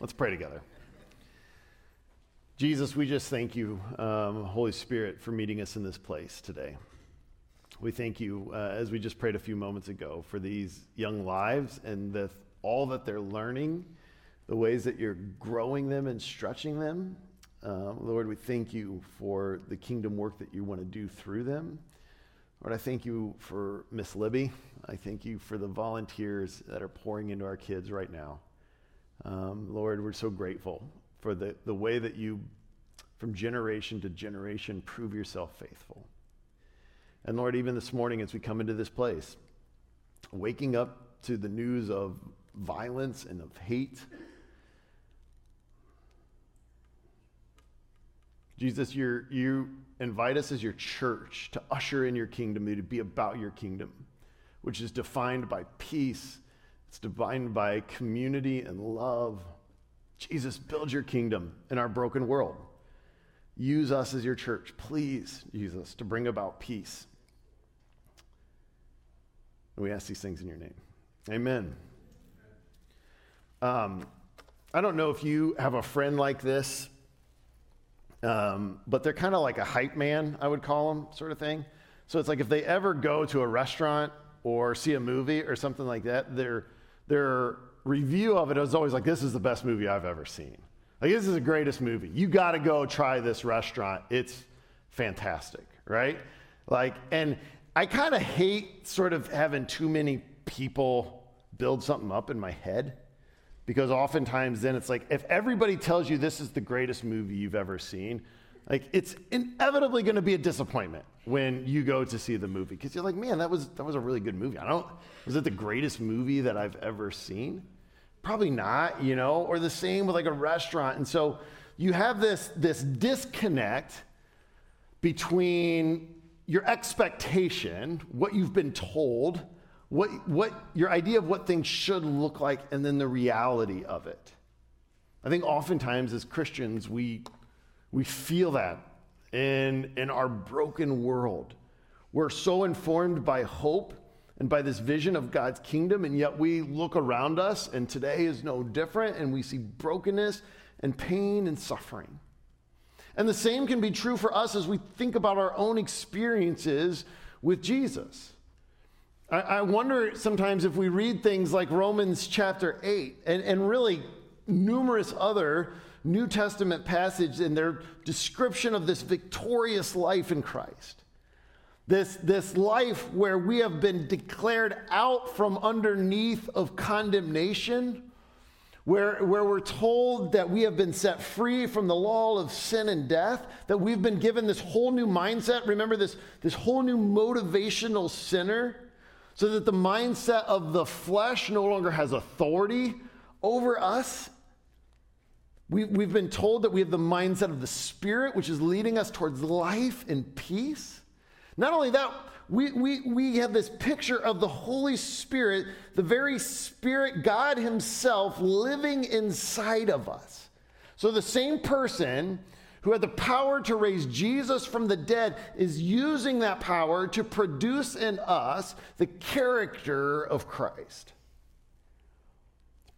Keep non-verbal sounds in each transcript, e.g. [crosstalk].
Let's pray together. Jesus, we just thank you, um, Holy Spirit, for meeting us in this place today. We thank you, uh, as we just prayed a few moments ago, for these young lives and the, all that they're learning, the ways that you're growing them and stretching them. Uh, Lord, we thank you for the kingdom work that you want to do through them. Lord, I thank you for Miss Libby. I thank you for the volunteers that are pouring into our kids right now. Um, Lord, we're so grateful for the, the way that you, from generation to generation, prove yourself faithful. And Lord, even this morning as we come into this place, waking up to the news of violence and of hate, Jesus, you you invite us as your church to usher in your kingdom, to be about your kingdom, which is defined by peace it's defined by community and love. Jesus, build your kingdom in our broken world. Use us as your church, please, Jesus, to bring about peace. And we ask these things in your name. Amen. Um, I don't know if you have a friend like this, um, but they're kind of like a hype man, I would call them, sort of thing. So it's like if they ever go to a restaurant or see a movie or something like that, they're their review of it was always like, this is the best movie I've ever seen. Like, this is the greatest movie. You got to go try this restaurant. It's fantastic, right? Like, and I kind of hate sort of having too many people build something up in my head because oftentimes then it's like, if everybody tells you this is the greatest movie you've ever seen, like it's inevitably going to be a disappointment when you go to see the movie because you're like, man, that was that was a really good movie. I don't was it the greatest movie that I've ever seen? Probably not, you know, or the same with like a restaurant. And so you have this this disconnect between your expectation, what you've been told, what what your idea of what things should look like and then the reality of it. I think oftentimes as Christians we we feel that in, in our broken world. We're so informed by hope and by this vision of God's kingdom, and yet we look around us, and today is no different, and we see brokenness and pain and suffering. And the same can be true for us as we think about our own experiences with Jesus. I, I wonder sometimes if we read things like Romans chapter 8 and, and really numerous other New Testament passage in their description of this victorious life in Christ. This, this life where we have been declared out from underneath of condemnation, where, where we're told that we have been set free from the law of sin and death, that we've been given this whole new mindset. Remember, this, this whole new motivational center, so that the mindset of the flesh no longer has authority over us we, we've been told that we have the mindset of the Spirit, which is leading us towards life and peace. Not only that, we, we, we have this picture of the Holy Spirit, the very Spirit, God Himself, living inside of us. So the same person who had the power to raise Jesus from the dead is using that power to produce in us the character of Christ.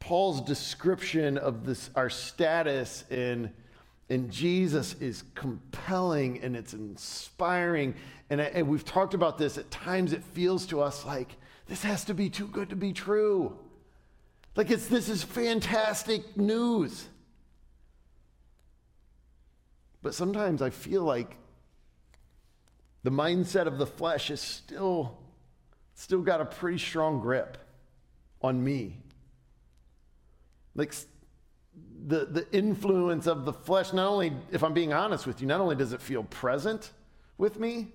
Paul's description of this, our status in, in Jesus is compelling and it's inspiring. And, and we've talked about this. At times it feels to us like this has to be too good to be true. Like it's this is fantastic news. But sometimes I feel like the mindset of the flesh is still still got a pretty strong grip on me like the, the influence of the flesh, not only, if I'm being honest with you, not only does it feel present with me,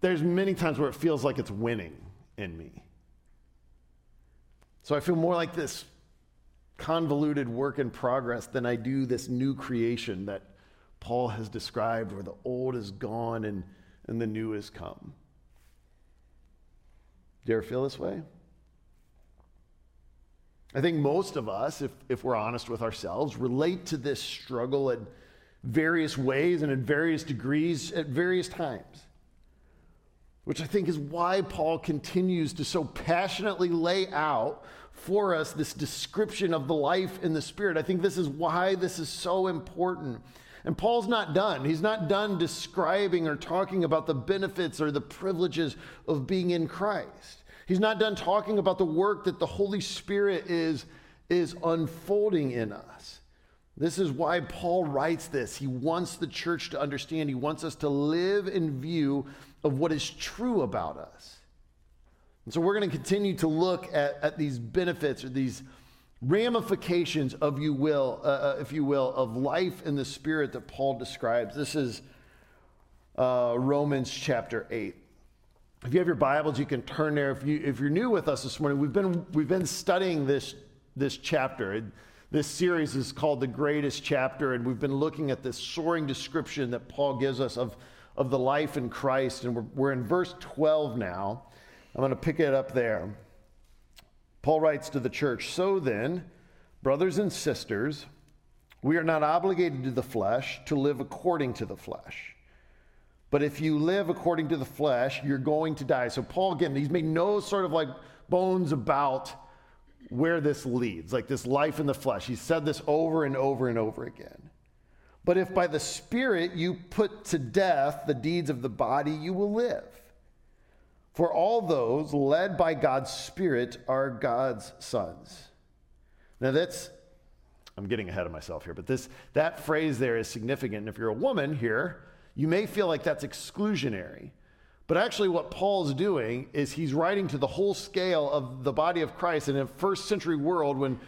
there's many times where it feels like it's winning in me. So I feel more like this convoluted work in progress than I do this new creation that Paul has described, where the old is gone and, and the new has come. Do you ever feel this way? I think most of us, if, if we're honest with ourselves, relate to this struggle in various ways and in various degrees at various times. Which I think is why Paul continues to so passionately lay out for us this description of the life in the Spirit. I think this is why this is so important. And Paul's not done. He's not done describing or talking about the benefits or the privileges of being in Christ. He's not done talking about the work that the Holy Spirit is, is unfolding in us. This is why Paul writes this. He wants the church to understand, he wants us to live in view of what is true about us. And so we're going to continue to look at, at these benefits or these ramifications of you will, uh, uh, if you will, of life in the spirit that Paul describes. This is uh, Romans chapter 8. If you have your Bibles, you can turn there. If, you, if you're new with us this morning, we've been, we've been studying this, this chapter. This series is called The Greatest Chapter, and we've been looking at this soaring description that Paul gives us of, of the life in Christ. And we're, we're in verse 12 now. I'm going to pick it up there. Paul writes to the church So then, brothers and sisters, we are not obligated to the flesh to live according to the flesh. But if you live according to the flesh, you're going to die. So, Paul, again, he's made no sort of like bones about where this leads, like this life in the flesh. He said this over and over and over again. But if by the Spirit you put to death the deeds of the body, you will live. For all those led by God's Spirit are God's sons. Now that's I'm getting ahead of myself here, but this that phrase there is significant. And if you're a woman here, you may feel like that's exclusionary. But actually, what Paul's doing is he's writing to the whole scale of the body of Christ in a first century world when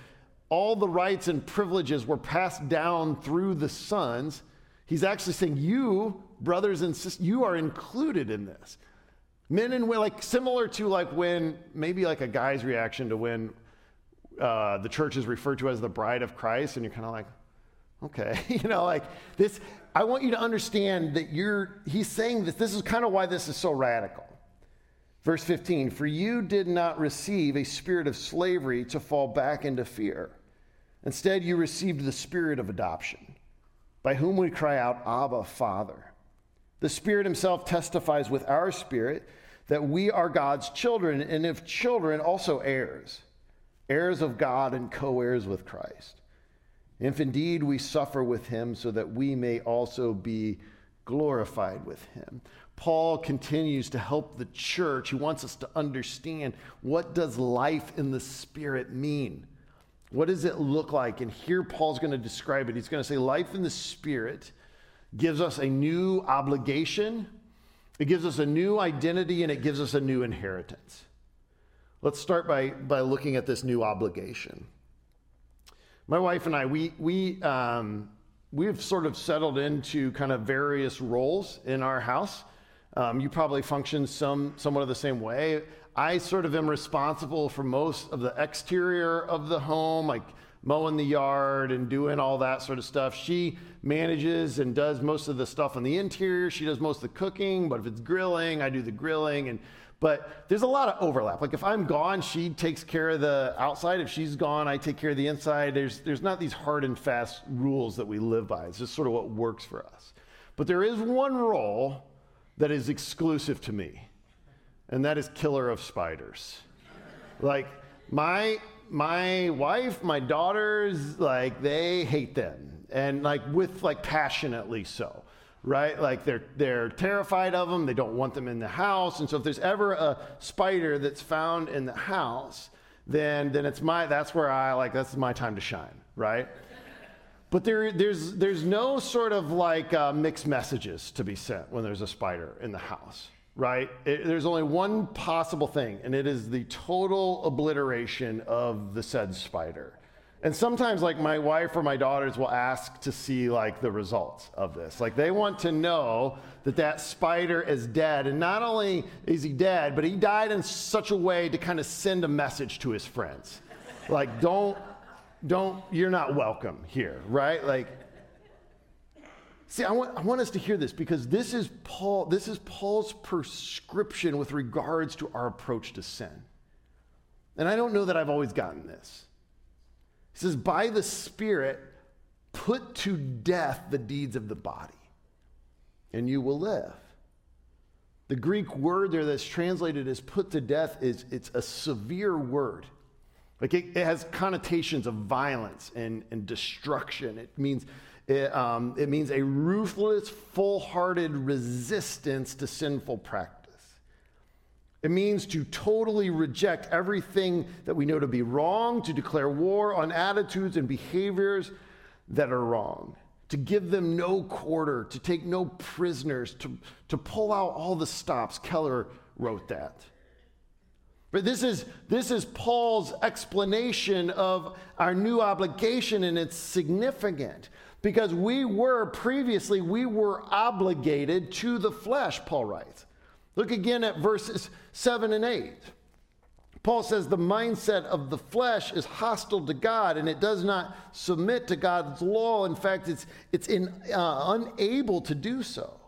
all the rights and privileges were passed down through the sons. He's actually saying, You, brothers and sisters, you are included in this. Men and women, like similar to like when maybe like a guy's reaction to when uh, the church is referred to as the bride of Christ, and you're kind of like, okay, [laughs] you know, like this. I want you to understand that you're. He's saying that this is kind of why this is so radical. Verse 15: For you did not receive a spirit of slavery to fall back into fear. Instead, you received the spirit of adoption, by whom we cry out, Abba, Father. The Spirit Himself testifies with our spirit that we are God's children, and if children, also heirs, heirs of God and co heirs with Christ. If indeed we suffer with Him, so that we may also be glorified with Him. Paul continues to help the church. He wants us to understand what does life in the Spirit mean? What does it look like? And here Paul's going to describe it. He's going to say, Life in the Spirit gives us a new obligation, it gives us a new identity, and it gives us a new inheritance. Let's start by, by looking at this new obligation. My wife and I, we, we, um, we've sort of settled into kind of various roles in our house. Um, you probably function some, somewhat of the same way. I sort of am responsible for most of the exterior of the home, like mowing the yard and doing all that sort of stuff. She manages and does most of the stuff on the interior. She does most of the cooking, but if it's grilling, I do the grilling. And but there's a lot of overlap. Like if I'm gone, she takes care of the outside. If she's gone, I take care of the inside. There's there's not these hard and fast rules that we live by. It's just sort of what works for us. But there is one role that is exclusive to me, and that is killer of spiders. like my my wife, my daughters, like they hate them and like with like passionately so right? Like they're they're terrified of them. They don't want them in the house. And so if there's ever a spider that's found in the house then then it's my that's where i like that's my time to shine right? But there there's there's no sort of like uh, mixed messages to be sent when there's a spider in the house right? It, there's only one possible thing and it is the total obliteration of the said spider and sometimes, like, my wife or my daughters will ask to see, like, the results of this. Like, they want to know that that spider is dead. And not only is he dead, but he died in such a way to kind of send a message to his friends. Like, don't, don't, you're not welcome here, right? Like, see, I want, I want us to hear this because this is Paul, this is Paul's prescription with regards to our approach to sin. And I don't know that I've always gotten this. He says, by the Spirit, put to death the deeds of the body, and you will live. The Greek word there that's translated as put to death is it's a severe word. Like it, it has connotations of violence and, and destruction. It means it, um, it means a ruthless, full hearted resistance to sinful practice. It means to totally reject everything that we know to be wrong, to declare war on attitudes and behaviors that are wrong, to give them no quarter, to take no prisoners, to, to pull out all the stops. Keller wrote that. But this is, this is Paul's explanation of our new obligation, and it's significant because we were previously, we were obligated to the flesh, Paul writes. Look again at verses 7 and 8. Paul says the mindset of the flesh is hostile to God and it does not submit to God's law. In fact, it's, it's in, uh, unable to do so.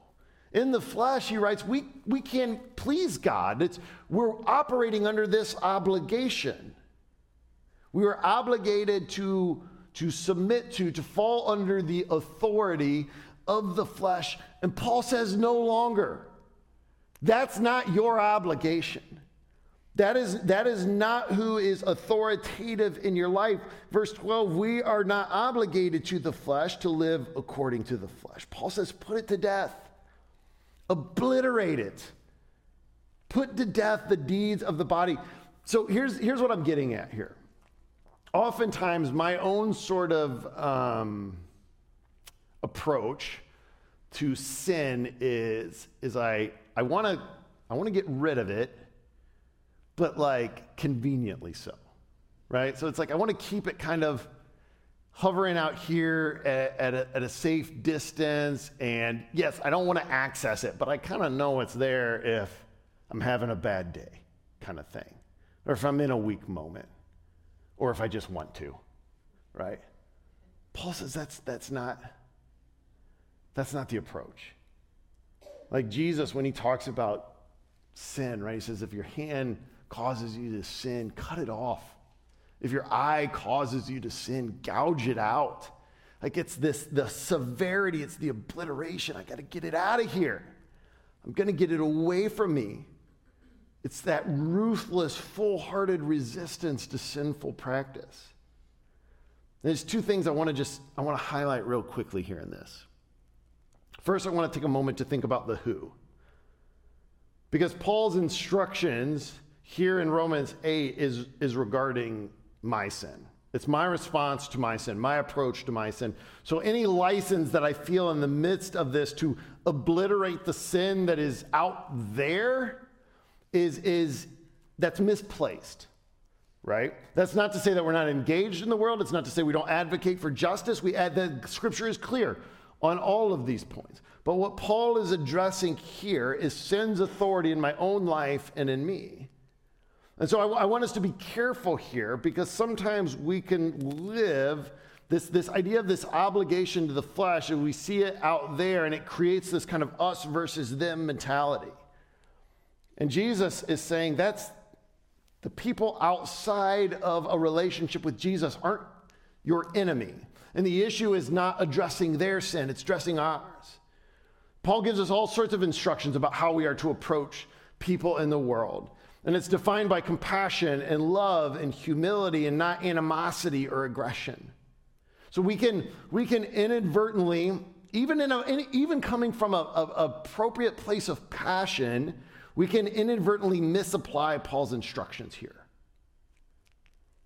In the flesh, he writes, we, we can't please God. It's, we're operating under this obligation. We are obligated to, to submit to, to fall under the authority of the flesh. And Paul says, no longer. That's not your obligation. That is, that is not who is authoritative in your life. Verse 12, we are not obligated to the flesh to live according to the flesh. Paul says, put it to death, obliterate it, put to death the deeds of the body. So here's, here's what I'm getting at here. Oftentimes, my own sort of um, approach to sin is, is I, I want to I want to get rid of it, but like conveniently so. Right? So it's like I want to keep it kind of hovering out here at, at, a, at a safe distance. And yes, I don't want to access it, but I kind of know it's there if I'm having a bad day, kind of thing, or if I'm in a weak moment, or if I just want to. Right? Paul says that's, that's, not, that's not the approach. Like Jesus, when he talks about sin, right? He says, if your hand causes you to sin, cut it off. If your eye causes you to sin, gouge it out. Like it's this, the severity, it's the obliteration. I got to get it out of here. I'm going to get it away from me. It's that ruthless, full hearted resistance to sinful practice. There's two things I want to just I want to highlight real quickly here in this. First, I want to take a moment to think about the who. Because Paul's instructions here in Romans 8 is, is regarding my sin. It's my response to my sin, my approach to my sin. So, any license that I feel in the midst of this to obliterate the sin that is out there is, is that's misplaced, right? That's not to say that we're not engaged in the world. It's not to say we don't advocate for justice. We add the scripture is clear on all of these points. But what Paul is addressing here is sin's authority in my own life and in me. And so I, I, want us to be careful here because sometimes we can live this, this idea of this obligation to the flesh, and we see it out there, and it creates this kind of us versus them mentality. And Jesus is saying that's the people outside of a relationship with Jesus aren't your enemy. And the issue is not addressing their sin, it's addressing ours. Paul gives us all sorts of instructions about how we are to approach people in the world. And it's defined by compassion and love and humility and not animosity or aggression. So we can, we can inadvertently, even, in a, in, even coming from an appropriate place of passion, we can inadvertently misapply Paul's instructions here.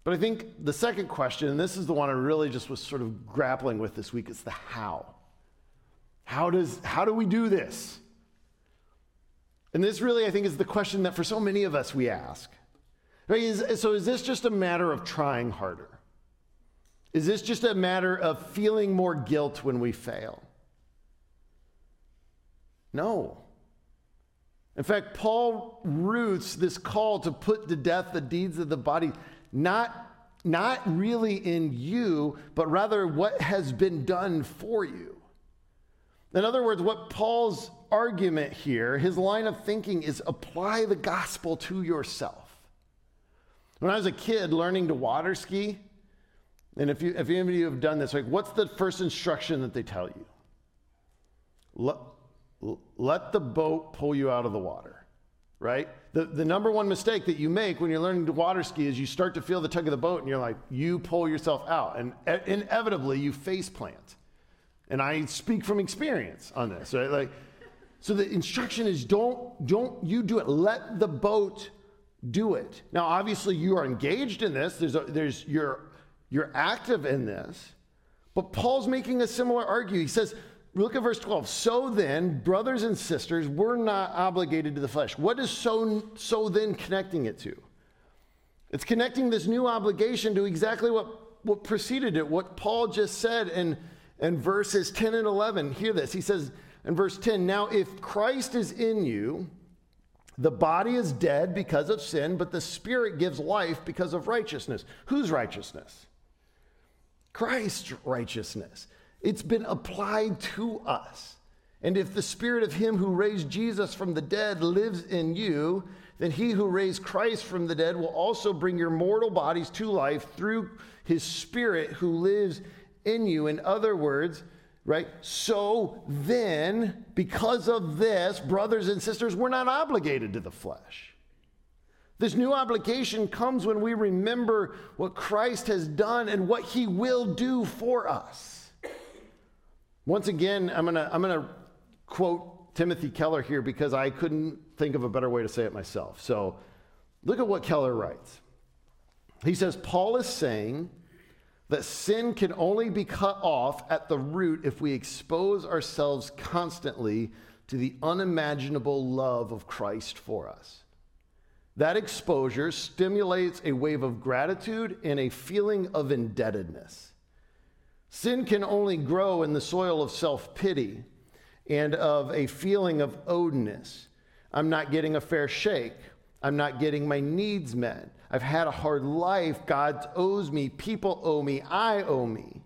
But I think the second question, and this is the one I really just was sort of grappling with this week, is the how. How, does, how do we do this? And this really, I think, is the question that for so many of us we ask. Right? Is, so, is this just a matter of trying harder? Is this just a matter of feeling more guilt when we fail? No. In fact, Paul roots this call to put to death the deeds of the body not, not really in you, but rather what has been done for you. In other words, what Paul's argument here, his line of thinking is apply the gospel to yourself. When I was a kid learning to water ski, and if, you, if any of you have done this, like what's the first instruction that they tell you? Let, let the boat pull you out of the water. Right? The, the number one mistake that you make when you're learning to water ski is you start to feel the tug of the boat and you're like, you pull yourself out. And inevitably, you face plant. And I speak from experience on this, right? Like, so the instruction is don't, don't you do it. Let the boat do it. Now, obviously, you are engaged in this. There's, a, there's you're, you're active in this. But Paul's making a similar argument. He says, look at verse 12. So then, brothers and sisters, we're not obligated to the flesh. What is so, so then connecting it to? It's connecting this new obligation to exactly what, what preceded it, what Paul just said in, in verses 10 and 11. Hear this. He says in verse 10 Now, if Christ is in you, the body is dead because of sin, but the spirit gives life because of righteousness. Whose righteousness? Christ's righteousness. It's been applied to us. And if the spirit of him who raised Jesus from the dead lives in you, then he who raised Christ from the dead will also bring your mortal bodies to life through his spirit who lives in you. In other words, right? So then, because of this, brothers and sisters, we're not obligated to the flesh. This new obligation comes when we remember what Christ has done and what he will do for us. Once again, I'm going to I'm going to quote Timothy Keller here because I couldn't think of a better way to say it myself. So, look at what Keller writes. He says Paul is saying that sin can only be cut off at the root if we expose ourselves constantly to the unimaginable love of Christ for us. That exposure stimulates a wave of gratitude and a feeling of indebtedness. Sin can only grow in the soil of self pity and of a feeling of owedness. I'm not getting a fair shake. I'm not getting my needs met. I've had a hard life. God owes me. People owe me. I owe me.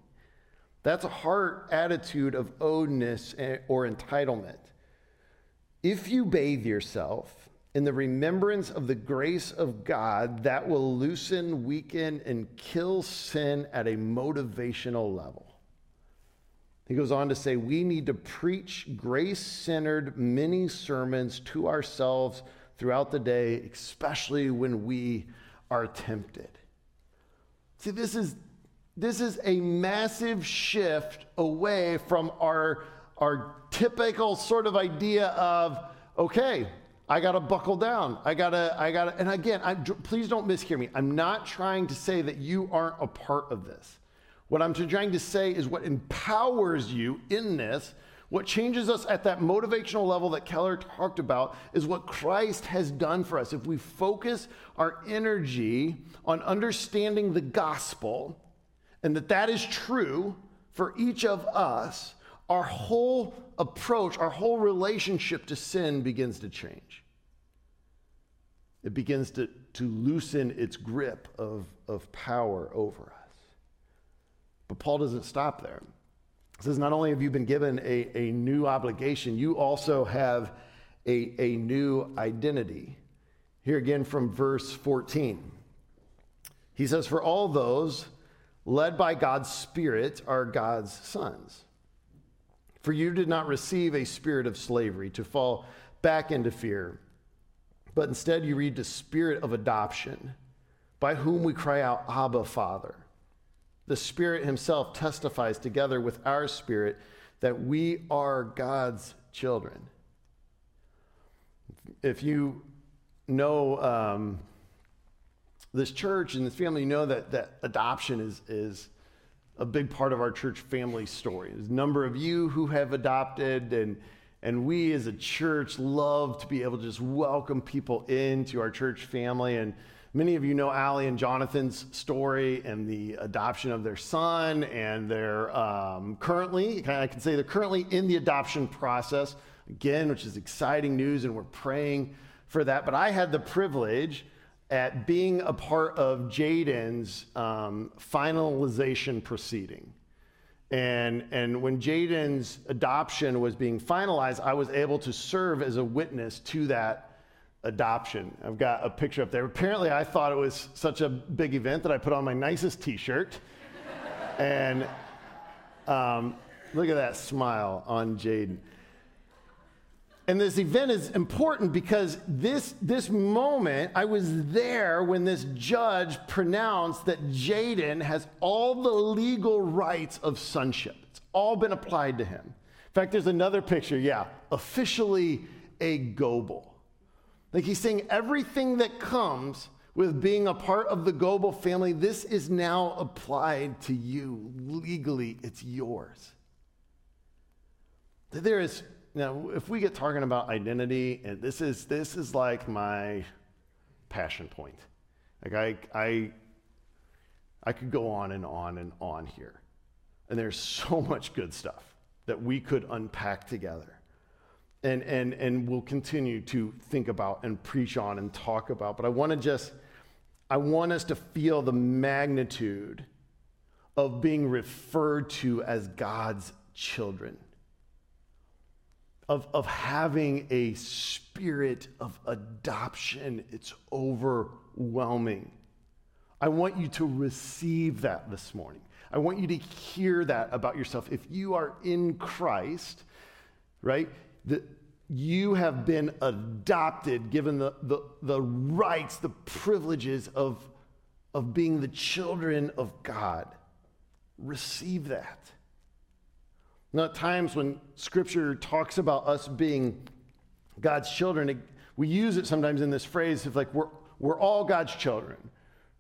That's a heart attitude of owedness or entitlement. If you bathe yourself in the remembrance of the grace of God that will loosen, weaken, and kill sin at a motivational level. He goes on to say, we need to preach grace centered mini sermons to ourselves throughout the day, especially when we are tempted. See, this is, this is a massive shift away from our, our typical sort of idea of, okay, I got to buckle down. I got to, I got to, and again, I, please don't mishear me. I'm not trying to say that you aren't a part of this. What I'm trying to say is what empowers you in this, what changes us at that motivational level that Keller talked about, is what Christ has done for us. If we focus our energy on understanding the gospel and that that is true for each of us, our whole approach, our whole relationship to sin begins to change. It begins to, to loosen its grip of, of power over us. But Paul doesn't stop there. He says, Not only have you been given a, a new obligation, you also have a, a new identity. Here again from verse 14. He says, For all those led by God's Spirit are God's sons. For you did not receive a spirit of slavery to fall back into fear, but instead you read the spirit of adoption, by whom we cry out, Abba, Father. The Spirit Himself testifies together with our spirit that we are God's children. If you know um, this church and this family, you know that, that adoption is, is a big part of our church family story. There's a number of you who have adopted, and, and we as a church love to be able to just welcome people into our church family. And many of you know Allie and Jonathan's story and the adoption of their son, and they're um, currently, I can say they're currently in the adoption process, again, which is exciting news, and we're praying for that. But I had the privilege at being a part of Jaden's um, finalization proceeding. And, and when Jaden's adoption was being finalized, I was able to serve as a witness to that adoption. I've got a picture up there. Apparently, I thought it was such a big event that I put on my nicest t shirt. and um, look at that smile on Jaden. And this event is important because this, this moment, I was there when this judge pronounced that Jaden has all the legal rights of sonship. It's all been applied to him. In fact, there's another picture, yeah, officially a Goebel. Like he's saying everything that comes with being a part of the Goebel family, this is now applied to you. Legally, it's yours. There is now, if we get talking about identity, and this is this is like my passion point. Like I I I could go on and on and on here. And there's [laughs] so much good stuff that we could unpack together. And and and we'll continue to think about and preach on and talk about. But I want to just I want us to feel the magnitude of being referred to as God's children of, of having a spirit of adoption. It's overwhelming. I want you to receive that this morning. I want you to hear that about yourself. If you are in Christ, right, that you have been adopted, given the, the, the rights, the privileges of, of being the children of God. Receive that. Now, at times when scripture talks about us being God's children, we use it sometimes in this phrase of like, we're, we're all God's children,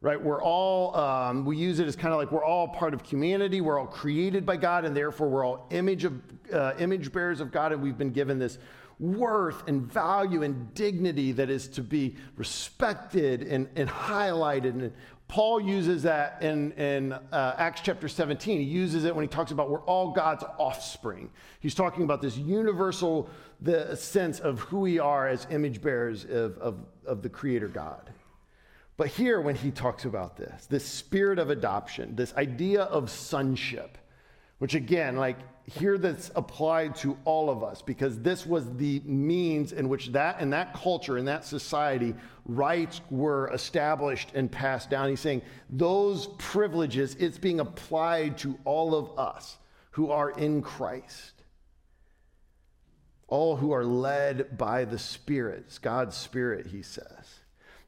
right? We're all, um, we use it as kind of like we're all part of humanity. We're all created by God, and therefore we're all image, of, uh, image bearers of God, and we've been given this worth and value and dignity that is to be respected and, and highlighted and Paul uses that in, in uh, Acts chapter 17. He uses it when he talks about we're all God's offspring. He's talking about this universal the sense of who we are as image bearers of, of, of the Creator God. But here, when he talks about this, this spirit of adoption, this idea of sonship, which again, like here that's applied to all of us because this was the means in which that in that culture in that society rights were established and passed down. He's saying those privileges it's being applied to all of us who are in christ. All who are led by the spirit. God's spirit he says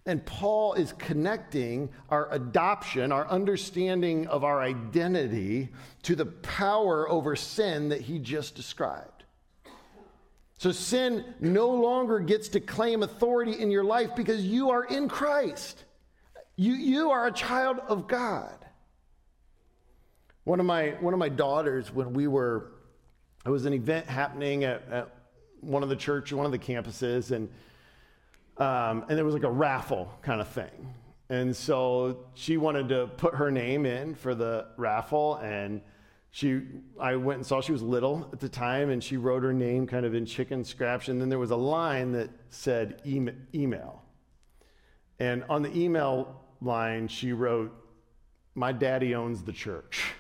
and Paul is connecting our adoption, our understanding of our identity, to the power over sin that he just described. So sin no longer gets to claim authority in your life because you are in Christ. You, you are a child of God. One of my one of my daughters, when we were, it was an event happening at, at one of the church, one of the campuses, and um, and there was like a raffle kind of thing. And so she wanted to put her name in for the raffle. And she, I went and saw she was little at the time, and she wrote her name kind of in chicken scratch. And then there was a line that said email. And on the email line, she wrote, My daddy owns the church. [laughs]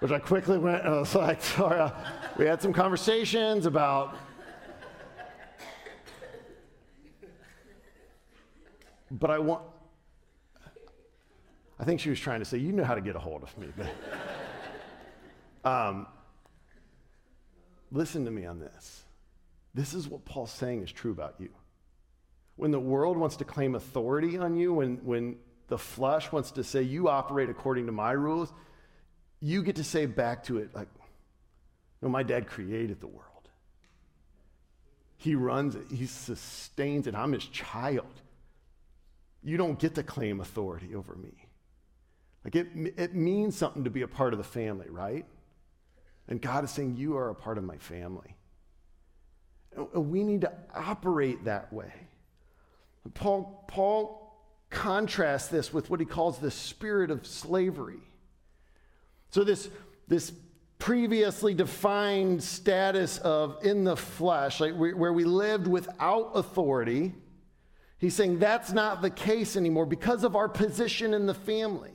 Which I quickly went and I was like, sorry, we had some conversations about But I want, I think she was trying to say, you know how to get a hold of me. But, [laughs] um, listen to me on this. This is what Paul's saying is true about you. When the world wants to claim authority on you, when, when the flesh wants to say, you operate according to my rules, you get to say back to it, like, no, my dad created the world. He runs it, he sustains it. I'm his child you don't get to claim authority over me. Like it, it means something to be a part of the family, right? And God is saying, You are a part of my family. We need to operate that way. Paul, Paul contrasts this with what he calls the spirit of slavery. So, this, this previously defined status of in the flesh, like where we lived without authority, He's saying that's not the case anymore because of our position in the family.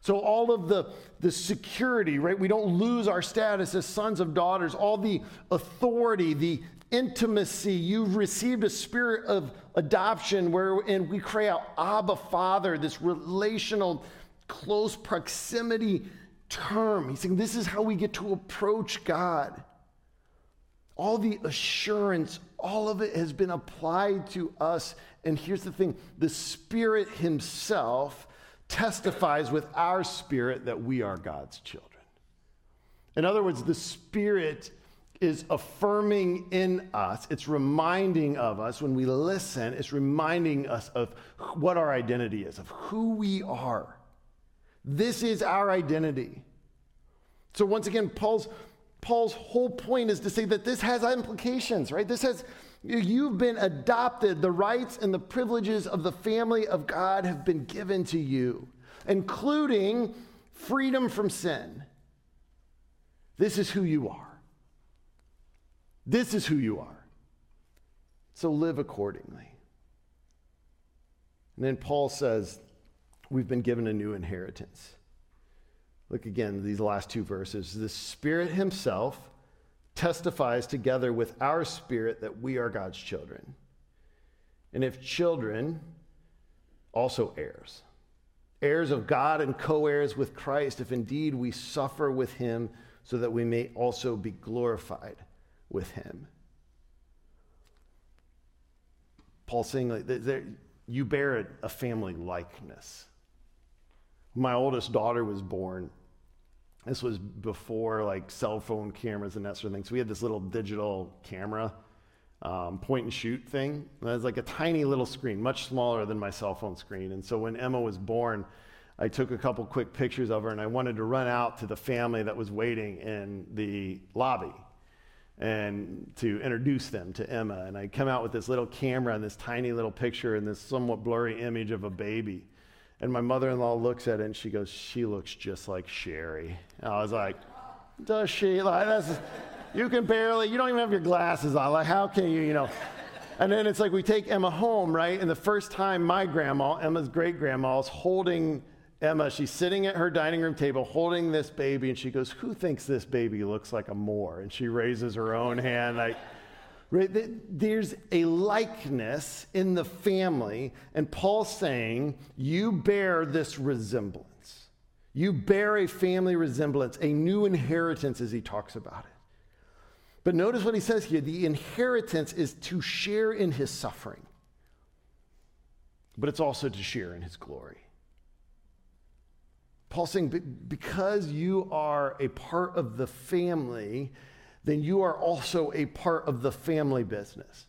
So, all of the, the security, right? We don't lose our status as sons of daughters, all the authority, the intimacy. You've received a spirit of adoption wherein we cry out, Abba, Father, this relational, close proximity term. He's saying this is how we get to approach God. all the assurance, all of it has been applied to us. And here's the thing the Spirit Himself testifies with our spirit that we are God's children. In other words, the Spirit is affirming in us, it's reminding of us when we listen, it's reminding us of what our identity is, of who we are. This is our identity. So, once again, Paul's, Paul's whole point is to say that this has implications, right? This has, you've been adopted. The rights and the privileges of the family of God have been given to you, including freedom from sin. This is who you are. This is who you are. So live accordingly. And then Paul says, We've been given a new inheritance. Look again, these last two verses. The Spirit Himself testifies together with our spirit that we are God's children. And if children, also heirs. Heirs of God and co heirs with Christ, if indeed we suffer with Him, so that we may also be glorified with him. Paul saying, like, you bear a family likeness. My oldest daughter was born. This was before like cell phone cameras and that sort of thing. So we had this little digital camera, um, point and shoot thing. It was like a tiny little screen, much smaller than my cell phone screen. And so when Emma was born, I took a couple quick pictures of her and I wanted to run out to the family that was waiting in the lobby and to introduce them to Emma. And I come out with this little camera and this tiny little picture and this somewhat blurry image of a baby. And my mother in law looks at it and she goes, She looks just like Sherry. And I was like, Does she? Like, that's, you can barely, you don't even have your glasses on. Like, how can you, you know? And then it's like we take Emma home, right? And the first time my grandma, Emma's great grandma, is holding Emma, she's sitting at her dining room table holding this baby, and she goes, Who thinks this baby looks like a Moore? And she raises her own hand. Like, right, there's a likeness in the family, and Paul's saying, You bear this resemblance. You bear a family resemblance, a new inheritance, as he talks about it. But notice what he says here the inheritance is to share in his suffering, but it's also to share in his glory. Paul's saying, because you are a part of the family, then you are also a part of the family business.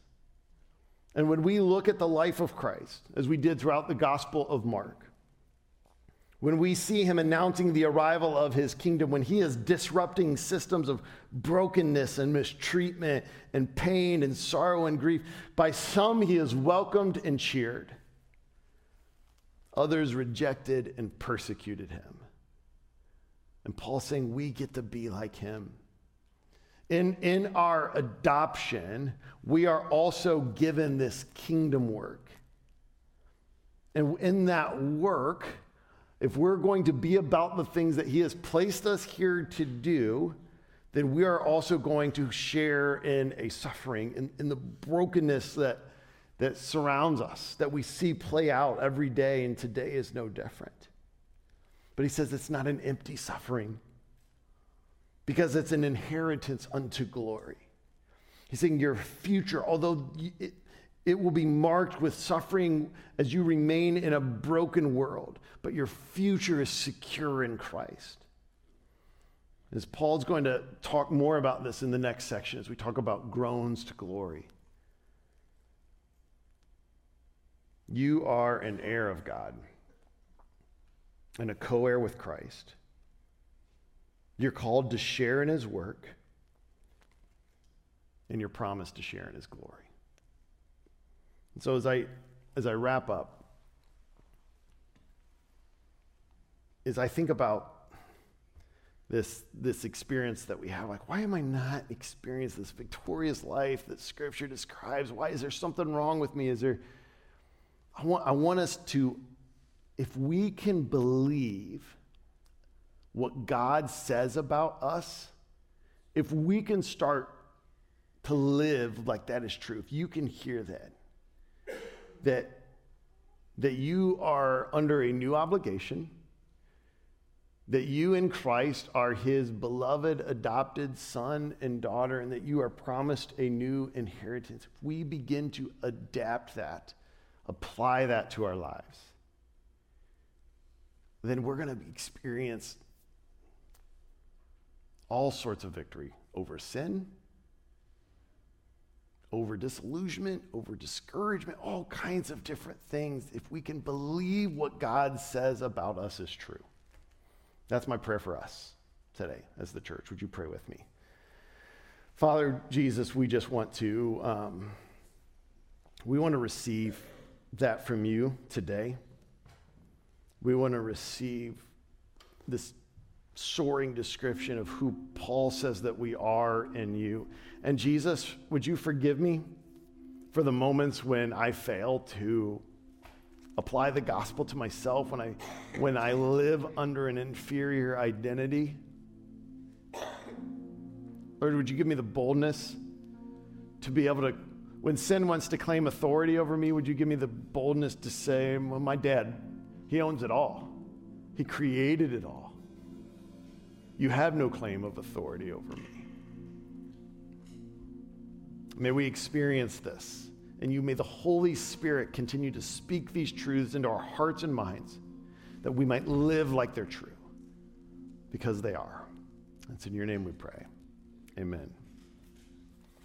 And when we look at the life of Christ, as we did throughout the Gospel of Mark, when we see him announcing the arrival of his kingdom, when he is disrupting systems of brokenness and mistreatment and pain and sorrow and grief, by some he is welcomed and cheered. Others rejected and persecuted him. And Paul's saying we get to be like him. In, in our adoption, we are also given this kingdom work. And in that work, if we're going to be about the things that he has placed us here to do, then we are also going to share in a suffering, in, in the brokenness that that surrounds us, that we see play out every day, and today is no different. But he says it's not an empty suffering because it's an inheritance unto glory. He's saying your future, although it, it will be marked with suffering as you remain in a broken world, but your future is secure in Christ. As Paul's going to talk more about this in the next section as we talk about groans to glory. You are an heir of God and a co heir with Christ. You're called to share in his work, and you're promised to share in his glory. And so, as I, as I wrap up, as I think about this, this experience that we have, like, why am I not experiencing this victorious life that Scripture describes? Why is there something wrong with me? Is there I want, I want us to, if we can believe what God says about us, if we can start to live like that is true, if you can hear that, that, that you are under a new obligation, that you in Christ are his beloved adopted son and daughter, and that you are promised a new inheritance. If we begin to adapt that, apply that to our lives, then we're going to experience all sorts of victory over sin, over disillusionment, over discouragement, all kinds of different things if we can believe what God says about us is true. That's my prayer for us today as the church. Would you pray with me? Father Jesus, we just want to um, we want to receive that from you today. We want to receive this soaring description of who Paul says that we are in you. And Jesus, would you forgive me for the moments when I fail to apply the gospel to myself, when I, when I live under an inferior identity? Lord, would you give me the boldness to be able to, when sin wants to claim authority over me, would you give me the boldness to say, well, my dad, he owns it all. He created it all. You have no claim of authority over me. May we experience this, and you may the Holy Spirit continue to speak these truths into our hearts and minds that we might live like they're true, because they are. It's in your name we pray. Amen.